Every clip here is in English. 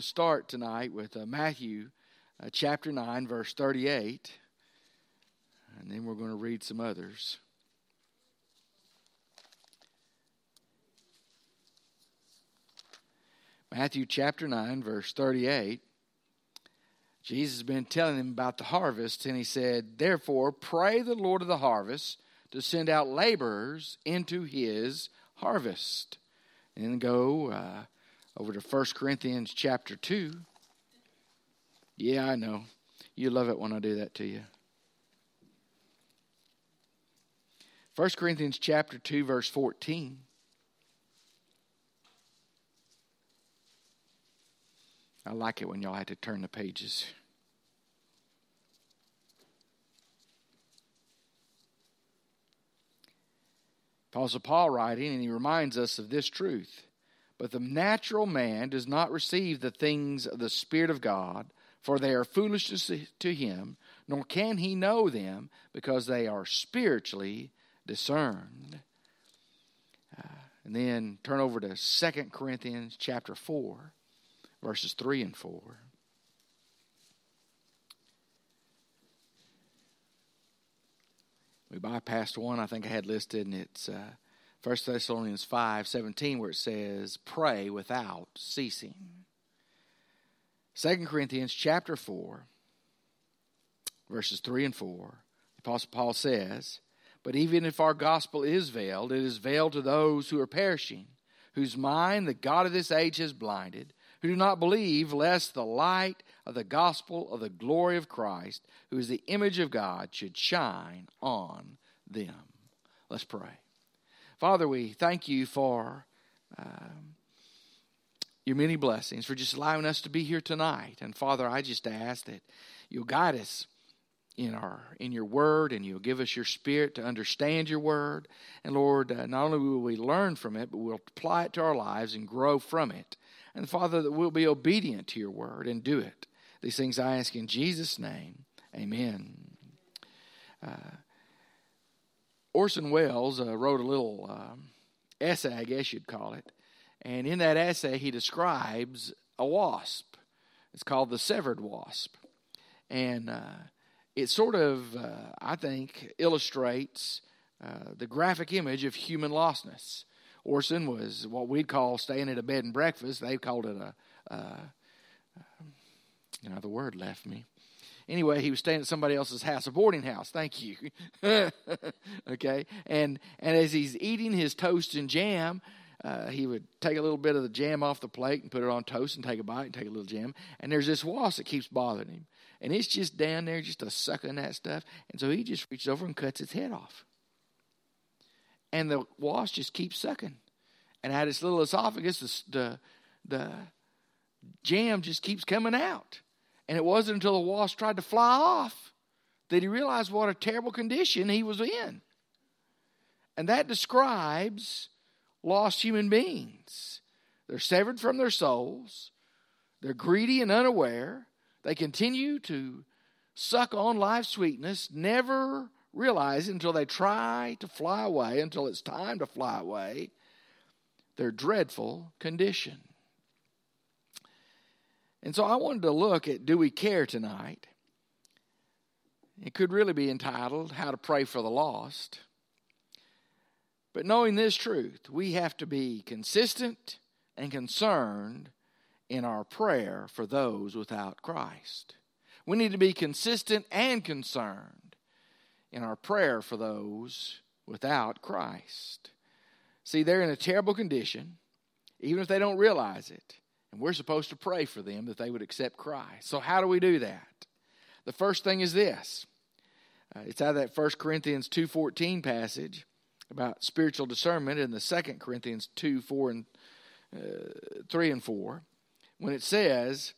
to start tonight with uh, Matthew uh, chapter 9, verse 38, and then we're going to read some others. Matthew chapter 9, verse 38. Jesus has been telling them about the harvest, and he said, Therefore, pray the Lord of the harvest to send out laborers into his harvest. And go uh, over to 1 Corinthians chapter 2. Yeah, I know. You love it when I do that to you. 1 Corinthians chapter 2 verse 14. I like it when y'all have to turn the pages. Apostle Paul writing, and he reminds us of this truth. But the natural man does not receive the things of the Spirit of God, for they are foolishness to him, nor can he know them, because they are spiritually discerned. Uh, and then turn over to 2 Corinthians chapter 4, verses 3 and 4. We bypassed one I think I had listed, and it's uh, 1 Thessalonians 5 17, where it says, Pray without ceasing. 2 Corinthians chapter 4, verses 3 and 4, the Apostle Paul says, But even if our gospel is veiled, it is veiled to those who are perishing, whose mind the God of this age has blinded, who do not believe, lest the light of the gospel of the glory of Christ, who is the image of God, should shine on them. Let's pray. Father, we thank you for um, your many blessings, for just allowing us to be here tonight. And Father, I just ask that you'll guide us in our in your word and you'll give us your spirit to understand your word. And lord uh, not only will we learn from it but we'll apply it to our lives and grow from it. And father that we'll be obedient to your word and do it. These things i ask in jesus name. Amen. Uh, Orson Welles uh, wrote a little um, essay, I guess you'd call it. And in that essay, he describes a wasp. It's called the severed wasp. And uh, it sort of, uh, I think, illustrates uh, the graphic image of human lostness. Orson was what we'd call staying at a bed and breakfast. They called it a, uh, you know, the word left me. Anyway, he was staying at somebody else's house, a boarding house. Thank you. okay, and and as he's eating his toast and jam, uh, he would take a little bit of the jam off the plate and put it on toast and take a bite and take a little jam. And there's this wasp that keeps bothering him, and it's just down there just a sucking that stuff. And so he just reaches over and cuts its head off. And the wasp just keeps sucking, and out its little esophagus, the the, the jam just keeps coming out. And it wasn't until the wasp tried to fly off that he realized what a terrible condition he was in. And that describes lost human beings. They're severed from their souls, they're greedy and unaware. They continue to suck on life's sweetness, never realize until they try to fly away, until it's time to fly away, their dreadful condition. And so I wanted to look at Do We Care tonight? It could really be entitled How to Pray for the Lost. But knowing this truth, we have to be consistent and concerned in our prayer for those without Christ. We need to be consistent and concerned in our prayer for those without Christ. See, they're in a terrible condition, even if they don't realize it. And we're supposed to pray for them that they would accept Christ. So, how do we do that? The first thing is this uh, it's out of that 1 Corinthians 2.14 passage about spiritual discernment in the 2 Corinthians 2, 4 and uh, 3 and 4, when it says,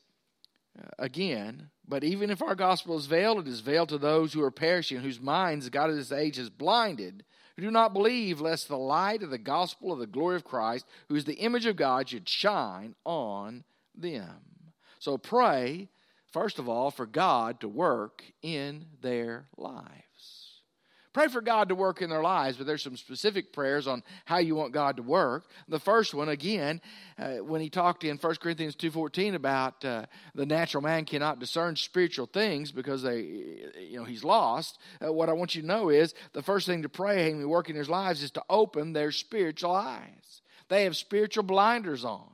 uh, again, but even if our gospel is veiled, it is veiled to those who are perishing, whose minds God of this age has blinded, do not believe, lest the light of the gospel of the glory of Christ, who is the image of God, should shine on them. So pray, first of all, for God to work in their lives. Pray for God to work in their lives, but there's some specific prayers on how you want God to work. The first one, again, uh, when he talked in 1 Corinthians 2.14 about uh, the natural man cannot discern spiritual things because they, you know, he's lost, uh, what I want you to know is the first thing to pray and work in their lives is to open their spiritual eyes. They have spiritual blinders on.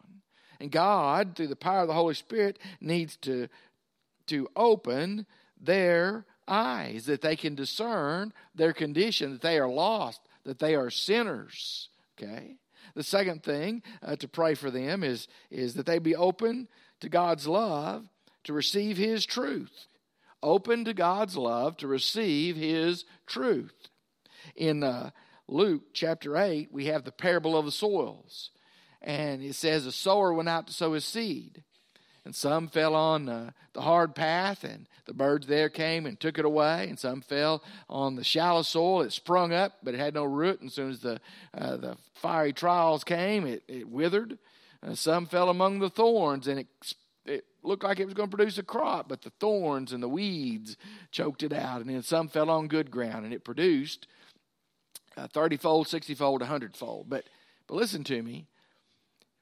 And God, through the power of the Holy Spirit, needs to, to open their eyes that they can discern their condition, that they are lost, that they are sinners. Okay? The second thing uh, to pray for them is, is that they be open to God's love to receive His truth. Open to God's love to receive His truth. In uh, Luke chapter 8, we have the parable of the soils. And it says, A sower went out to sow his seed and some fell on uh, the hard path, and the birds there came and took it away. And some fell on the shallow soil. It sprung up, but it had no root. And as soon as the uh, the fiery trials came, it, it withered. Uh, some fell among the thorns, and it it looked like it was going to produce a crop, but the thorns and the weeds choked it out. And then some fell on good ground, and it produced uh, thirty-fold, sixty-fold, a hundredfold. But but listen to me.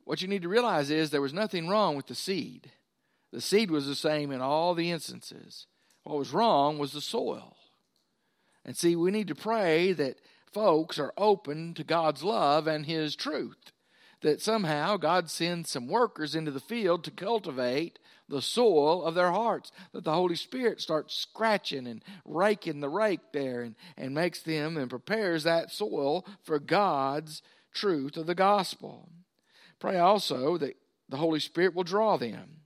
What you need to realize is there was nothing wrong with the seed. The seed was the same in all the instances. What was wrong was the soil. And see, we need to pray that folks are open to God's love and His truth. That somehow God sends some workers into the field to cultivate the soil of their hearts. That the Holy Spirit starts scratching and raking the rake there and, and makes them and prepares that soil for God's truth of the gospel. Pray also that the Holy Spirit will draw them.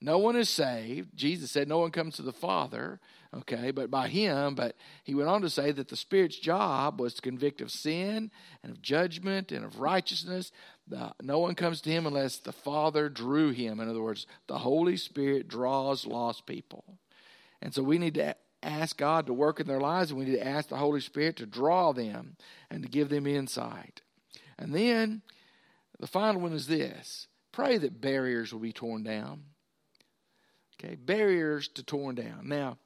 No one is saved. Jesus said no one comes to the Father, okay, but by him. But he went on to say that the Spirit's job was to convict of sin and of judgment and of righteousness. Uh, no one comes to him unless the Father drew him. In other words, the Holy Spirit draws lost people. And so we need to ask God to work in their lives, and we need to ask the Holy Spirit to draw them and to give them insight. And then the final one is this pray that barriers will be torn down. Okay, barriers to torn down. Now,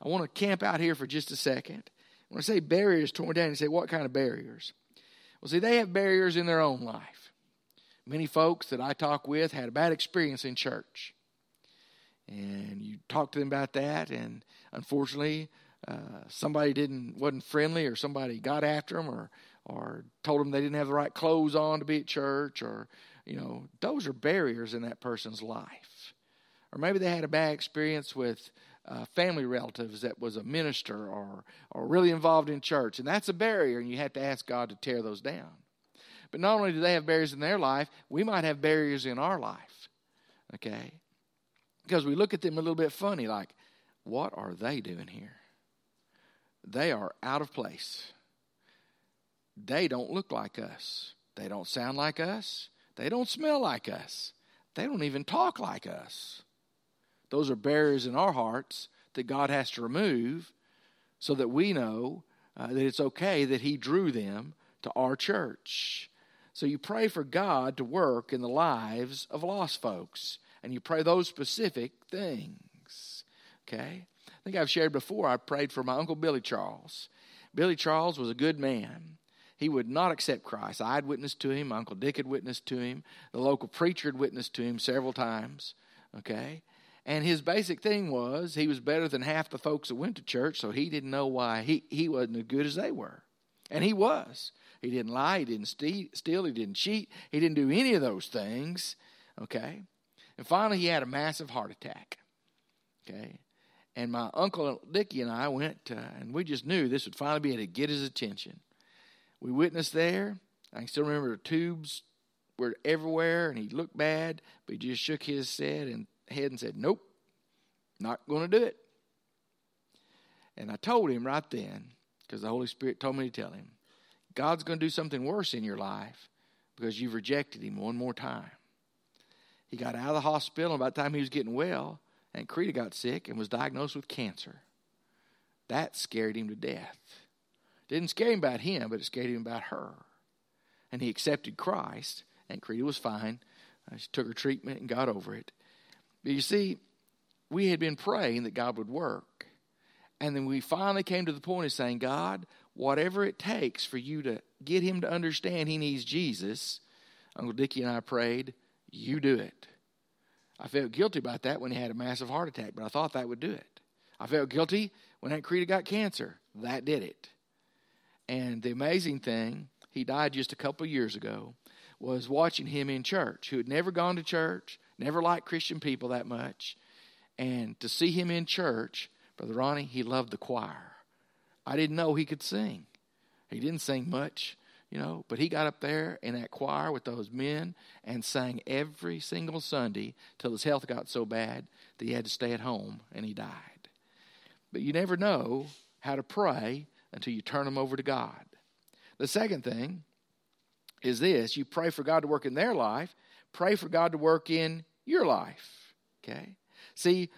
I want to camp out here for just a second. When I say barriers torn down, you say, what kind of barriers? Well, see, they have barriers in their own life. Many folks that I talk with had a bad experience in church. And you talk to them about that, and unfortunately, uh, somebody didn't wasn't friendly, or somebody got after them, or or told them they didn't have the right clothes on to be at church, or, you know, those are barriers in that person's life. Or maybe they had a bad experience with uh, family relatives that was a minister or, or really involved in church, and that's a barrier, and you have to ask God to tear those down. But not only do they have barriers in their life, we might have barriers in our life, okay? Because we look at them a little bit funny, like, what are they doing here? They are out of place they don't look like us. They don't sound like us. They don't smell like us. They don't even talk like us. Those are barriers in our hearts that God has to remove so that we know uh, that it's okay that He drew them to our church. So you pray for God to work in the lives of lost folks, and you pray those specific things. Okay? I think I've shared before, I prayed for my Uncle Billy Charles. Billy Charles was a good man. He would not accept Christ. I had witnessed to him. Uncle Dick had witnessed to him. The local preacher had witnessed to him several times. Okay? And his basic thing was he was better than half the folks that went to church, so he didn't know why he, he wasn't as good as they were. And he was. He didn't lie, he didn't steal, he didn't cheat, he didn't do any of those things. Okay? And finally, he had a massive heart attack. Okay? And my uncle Dickie and I went, and we just knew this would finally be able to get his attention we witnessed there. I can still remember the tubes were everywhere, and he looked bad, but he just shook his head and head and said, "Nope, not going to do it." And I told him right then, because the Holy Spirit told me to tell him, God's going to do something worse in your life because you've rejected Him one more time. He got out of the hospital, and by the time he was getting well, Aunt Creta got sick and was diagnosed with cancer. That scared him to death. Didn't scare him about him, but it scared him about her. And he accepted Christ, and Creta was fine. Uh, she took her treatment and got over it. But you see, we had been praying that God would work. And then we finally came to the point of saying, God, whatever it takes for you to get him to understand he needs Jesus, Uncle Dickie and I prayed, you do it. I felt guilty about that when he had a massive heart attack, but I thought that would do it. I felt guilty when Aunt Creta got cancer. That did it. And the amazing thing, he died just a couple years ago, was watching him in church, who had never gone to church, never liked Christian people that much. And to see him in church, Brother Ronnie, he loved the choir. I didn't know he could sing. He didn't sing much, you know, but he got up there in that choir with those men and sang every single Sunday till his health got so bad that he had to stay at home and he died. But you never know how to pray until you turn them over to God. The second thing is this you pray for God to work in their life, pray for God to work in your life. Okay? See,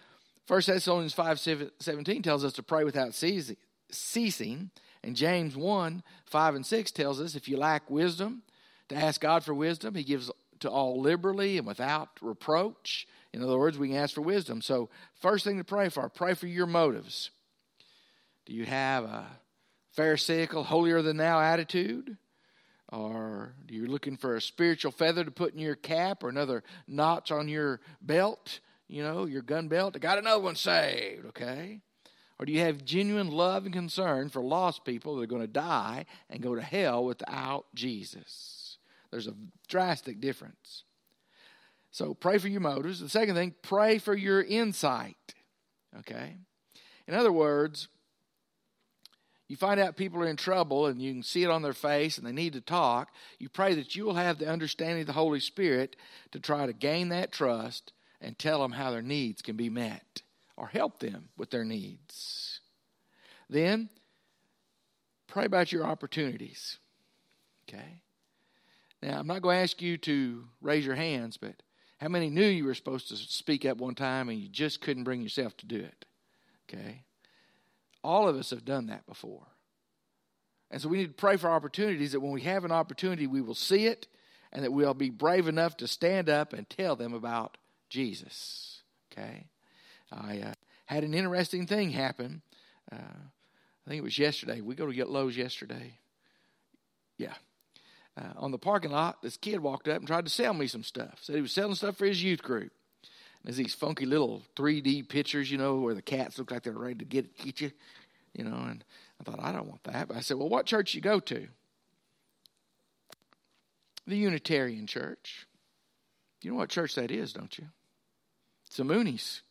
1 Thessalonians 5 17 tells us to pray without ceasing. And James 1 5 and 6 tells us if you lack wisdom, to ask God for wisdom. He gives to all liberally and without reproach. In other words, we can ask for wisdom. So, first thing to pray for, pray for your motives. Do you have a Pharisaical, holier than thou attitude? Or you looking for a spiritual feather to put in your cap or another notch on your belt, you know, your gun belt? I got another one saved, okay? Or do you have genuine love and concern for lost people that are going to die and go to hell without Jesus? There's a drastic difference. So pray for your motives. The second thing, pray for your insight. Okay? In other words, you find out people are in trouble and you can see it on their face and they need to talk, you pray that you will have the understanding of the Holy Spirit to try to gain that trust and tell them how their needs can be met or help them with their needs. Then, pray about your opportunities. Okay? Now, I'm not going to ask you to raise your hands, but how many knew you were supposed to speak up one time and you just couldn't bring yourself to do it? Okay? All of us have done that before. And so we need to pray for opportunities that when we have an opportunity, we will see it and that we'll be brave enough to stand up and tell them about Jesus. Okay? I uh, had an interesting thing happen. Uh, I think it was yesterday. We go to get Lowe's yesterday. Yeah. Uh, on the parking lot, this kid walked up and tried to sell me some stuff. Said he was selling stuff for his youth group. And there's these funky little 3D pictures, you know, where the cats look like they're ready to get get you, you know. And I thought I don't want that. But I said, well, what church you go to? The Unitarian Church. You know what church that is, don't you? It's a Moonies.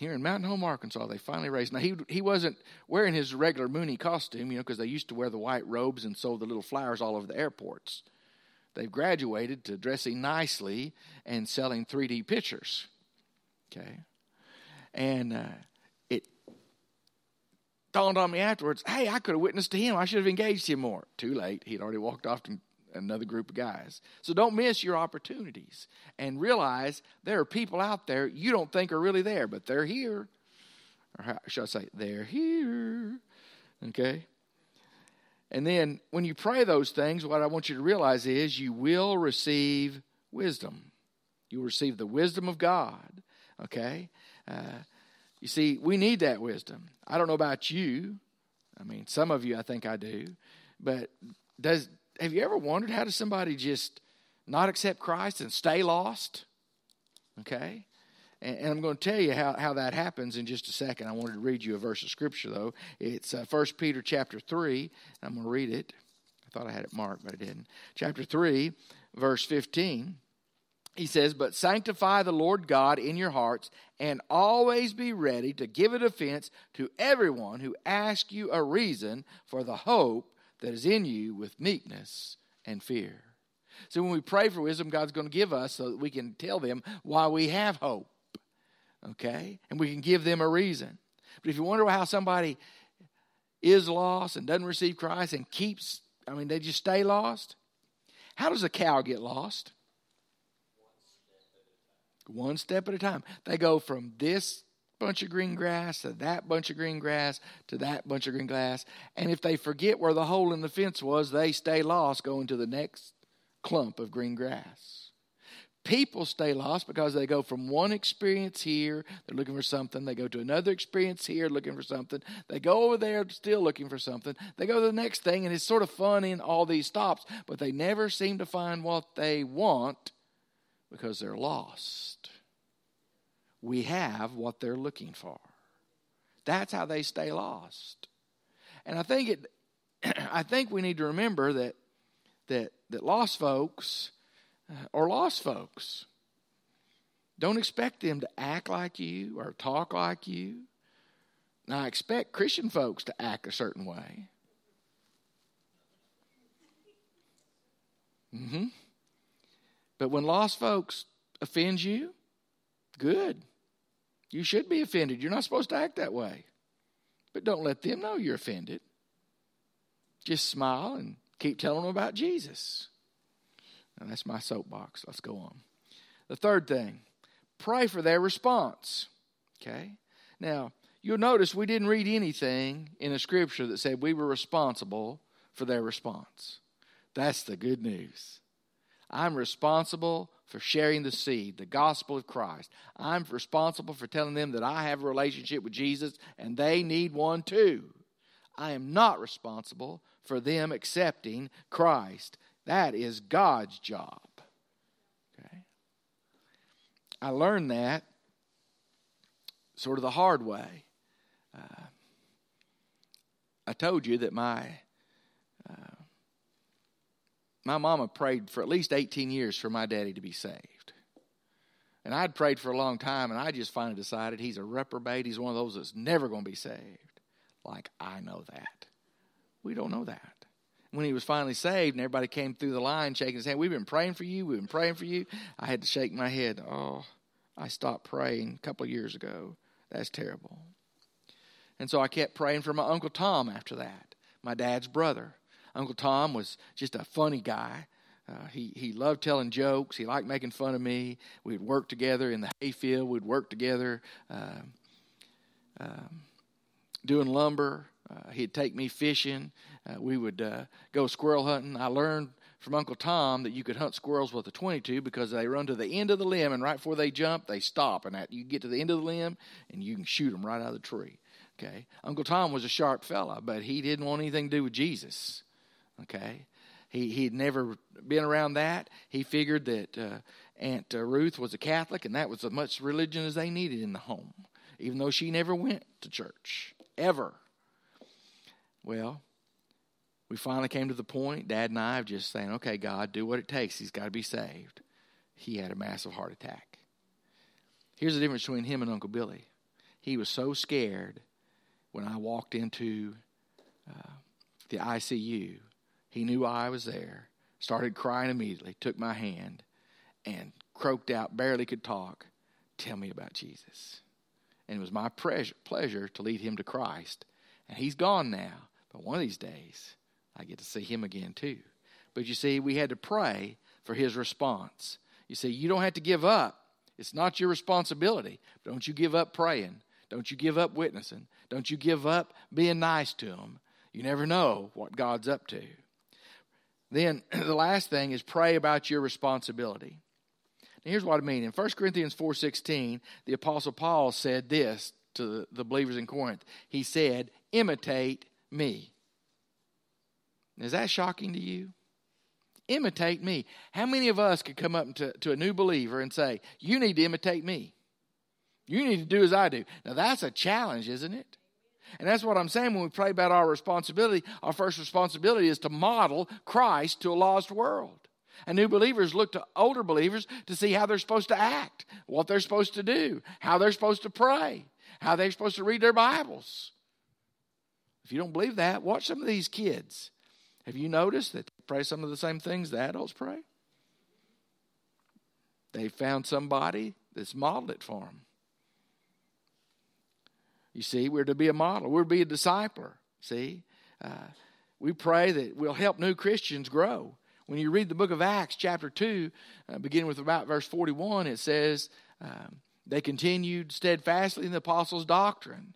Here in Mountain Home, Arkansas, they finally raised. Now he he wasn't wearing his regular Moonie costume, you know, because they used to wear the white robes and sold the little flowers all over the airports. They've graduated to dressing nicely and selling 3D pictures. Okay. And uh, it dawned on me afterwards hey, I could have witnessed to him. I should have engaged him more. Too late. He'd already walked off another group of guys. So don't miss your opportunities and realize there are people out there you don't think are really there, but they're here. Or how should I say, they're here. Okay? And then when you pray those things, what I want you to realize is you will receive wisdom. You'll receive the wisdom of God. Okay? Uh, you see, we need that wisdom. I don't know about you. I mean, some of you, I think I do. But does have you ever wondered how does somebody just not accept Christ and stay lost? Okay? And, and I'm going to tell you how, how that happens in just a second. I wanted to read you a verse of scripture, though. It's uh, 1 Peter chapter 3. I'm going to read it. I thought I had it marked, but I didn't. Chapter 3, verse 15. He says, But sanctify the Lord God in your hearts, and always be ready to give a defense to everyone who asks you a reason for the hope that is in you with meekness and fear. So when we pray for wisdom, God's going to give us so that we can tell them why we have hope okay? And we can give them a reason. But if you wonder how somebody is lost and doesn't receive Christ and keeps, I mean, they just stay lost, how does a cow get lost? One step at a time. They go from this bunch of green grass to that bunch of green grass to that bunch of green grass. And if they forget where the hole in the fence was, they stay lost going to the next clump of green grass. People stay lost because they go from one experience here, they're looking for something. They go to another experience here, looking for something. They go over there, still looking for something. They go to the next thing, and it's sort of fun in all these stops, but they never seem to find what they want because they're lost. We have what they're looking for. That's how they stay lost. And I think it I think we need to remember that that that lost folks are lost folks. Don't expect them to act like you or talk like you. Now, I expect Christian folks to act a certain way. Mm-hmm. But when lost folks offend you, good. You should be offended. You're not supposed to act that way. But don't let them know you're offended. Just smile and keep telling them about Jesus. And that's my soapbox. Let's go on. The third thing pray for their response. Okay? Now, you'll notice we didn't read anything in the scripture that said we were responsible for their response. That's the good news. I'm responsible for sharing the seed, the gospel of Christ. I'm responsible for telling them that I have a relationship with Jesus and they need one too. I am not responsible for them accepting Christ. That is God's job. Okay? I learned that sort of the hard way. Uh, I told you that my uh, my mama prayed for at least 18 years for my daddy to be saved. And I'd prayed for a long time, and I just finally decided he's a reprobate. He's one of those that's never going to be saved. Like, I know that. We don't know that when he was finally saved and everybody came through the line shaking his hand, We've been praying for you. We've been praying for you. I had to shake my head. Oh, I stopped praying a couple of years ago. That's terrible. And so I kept praying for my Uncle Tom after that, my dad's brother. Uncle Tom was just a funny guy. Uh, he, he loved telling jokes. He liked making fun of me. We'd work together in the hayfield. We'd work together uh, doing lumber. Uh, he'd take me fishing. Uh, we would uh, go squirrel hunting. I learned from Uncle Tom that you could hunt squirrels with a 22 because they run to the end of the limb and right before they jump, they stop. And that you get to the end of the limb and you can shoot them right out of the tree. Okay. Uncle Tom was a sharp fella, but he didn't want anything to do with Jesus. Okay. He he'd never been around that. He figured that uh, Aunt uh, Ruth was a Catholic, and that was as much religion as they needed in the home, even though she never went to church ever. Well, we finally came to the point, Dad and I, of just saying, okay, God, do what it takes. He's got to be saved. He had a massive heart attack. Here's the difference between him and Uncle Billy. He was so scared when I walked into uh, the ICU. He knew I was there, started crying immediately, took my hand, and croaked out, barely could talk, Tell me about Jesus. And it was my pleasure, pleasure to lead him to Christ. And he's gone now. But one of these days, I get to see him again too. But you see, we had to pray for his response. You see, you don't have to give up. It's not your responsibility. Don't you give up praying. Don't you give up witnessing. Don't you give up being nice to him. You never know what God's up to. Then the last thing is pray about your responsibility. Now here's what I mean. In 1 Corinthians 4:16, the apostle Paul said this to the believers in Corinth. He said, "Imitate me. Is that shocking to you? Imitate me. How many of us could come up to, to a new believer and say, You need to imitate me? You need to do as I do. Now, that's a challenge, isn't it? And that's what I'm saying when we pray about our responsibility. Our first responsibility is to model Christ to a lost world. And new believers look to older believers to see how they're supposed to act, what they're supposed to do, how they're supposed to pray, how they're supposed to read their Bibles. If you don't believe that, watch some of these kids. Have you noticed that they pray some of the same things the adults pray? They found somebody that's modeled it for them. You see, we're to be a model. We're to be a discipler. See, uh, we pray that we'll help new Christians grow. When you read the book of Acts, chapter 2, uh, beginning with about verse 41, it says, um, They continued steadfastly in the apostles' doctrine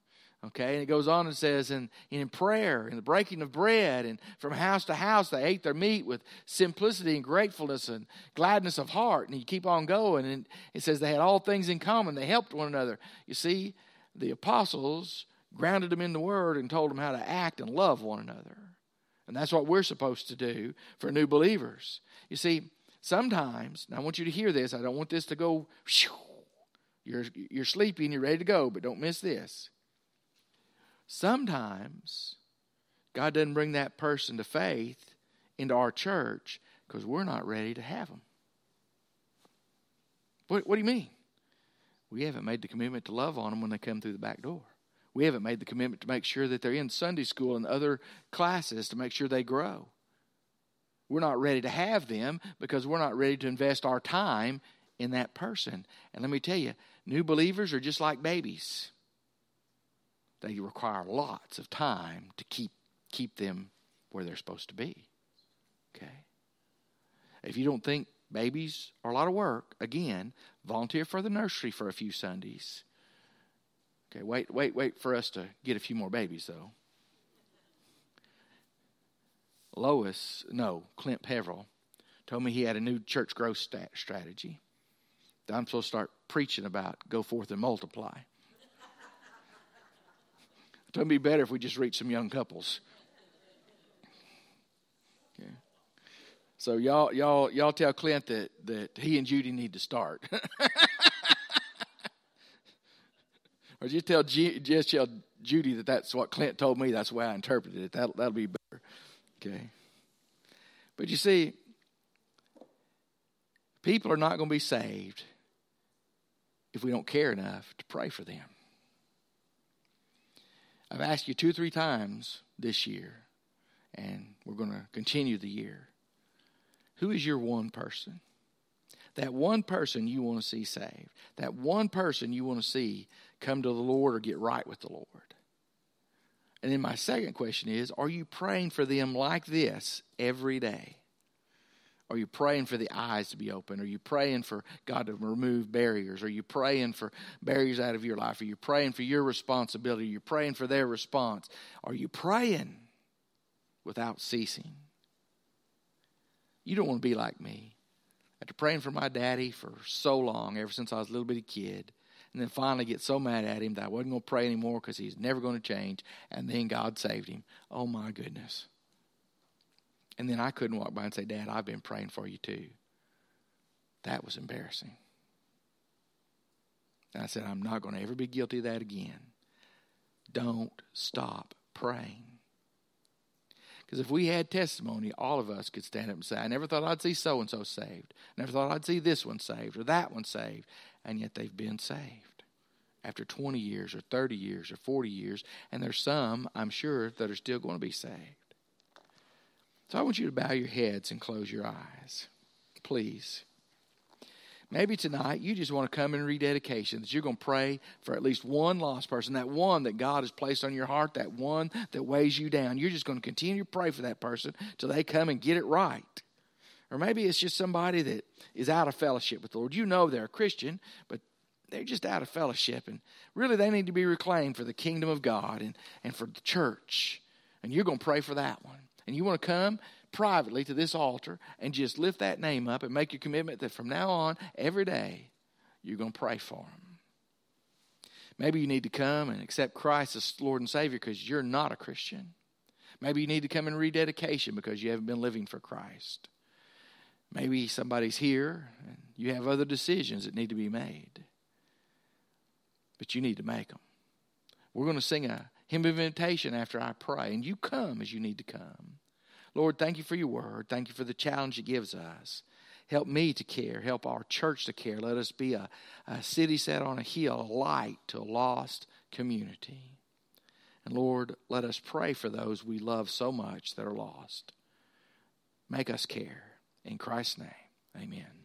Okay, and it goes on and says, and, in prayer, in the breaking of bread, and from house to house, they ate their meat with simplicity and gratefulness and gladness of heart. And you keep on going, and it says they had all things in common. They helped one another. You see, the apostles grounded them in the word and told them how to act and love one another. And that's what we're supposed to do for new believers. You see, sometimes, I want you to hear this, I don't want this to go, you're, you're sleepy and you're ready to go, but don't miss this. Sometimes God doesn't bring that person to faith into our church because we're not ready to have them. What, what do you mean? We haven't made the commitment to love on them when they come through the back door. We haven't made the commitment to make sure that they're in Sunday school and other classes to make sure they grow. We're not ready to have them because we're not ready to invest our time in that person. And let me tell you, new believers are just like babies. They require lots of time to keep keep them where they're supposed to be. Okay? If you don't think babies are a lot of work, again, volunteer for the nursery for a few Sundays. Okay, wait, wait, wait for us to get a few more babies, though. Lois, no, Clint Peveril, told me he had a new church growth stat strategy. I'm supposed to start preaching about go forth and multiply. It would be better if we just reach some young couples. So y'all, y'all, y'all tell Clint that that he and Judy need to start. or just tell G, just tell Judy that that's what Clint told me. That's the way I interpreted it. That that'll be better. Okay. But you see, people are not going to be saved if we don't care enough to pray for them. I've asked you two or three times this year, and we're going to continue the year. Who is your one person? That one person you want to see saved. That one person you want to see come to the Lord or get right with the Lord. And then my second question is Are you praying for them like this every day? Are you praying for the eyes to be open? Are you praying for God to remove barriers? Are you praying for barriers out of your life? Are you praying for your responsibility? Are you praying for their response? Are you praying without ceasing? You don't want to be like me. After praying for my daddy for so long, ever since I was a little bitty kid, and then finally get so mad at him that I wasn't going to pray anymore because he's never going to change, and then God saved him. Oh my goodness. And then I couldn't walk by and say, Dad, I've been praying for you too. That was embarrassing. And I said, I'm not going to ever be guilty of that again. Don't stop praying. Because if we had testimony, all of us could stand up and say, I never thought I'd see so and so saved. I Never thought I'd see this one saved or that one saved. And yet they've been saved after 20 years or 30 years or 40 years. And there's some, I'm sure, that are still going to be saved. So I want you to bow your heads and close your eyes, please. Maybe tonight you just want to come in rededication, that you're going to pray for at least one lost person, that one that God has placed on your heart, that one that weighs you down. You're just going to continue to pray for that person till they come and get it right. Or maybe it's just somebody that is out of fellowship with the Lord. You know they're a Christian, but they're just out of fellowship. And really, they need to be reclaimed for the kingdom of God and, and for the church. And you're going to pray for that one and you want to come privately to this altar and just lift that name up and make your commitment that from now on, every day, you're going to pray for them. Maybe you need to come and accept Christ as Lord and Savior because you're not a Christian. Maybe you need to come in rededication because you haven't been living for Christ. Maybe somebody's here and you have other decisions that need to be made. But you need to make them. We're going to sing a hymn of invitation after I pray, and you come as you need to come. Lord, thank you for your word. Thank you for the challenge it gives us. Help me to care. Help our church to care. Let us be a, a city set on a hill, a light to a lost community. And Lord, let us pray for those we love so much that are lost. Make us care. In Christ's name, amen.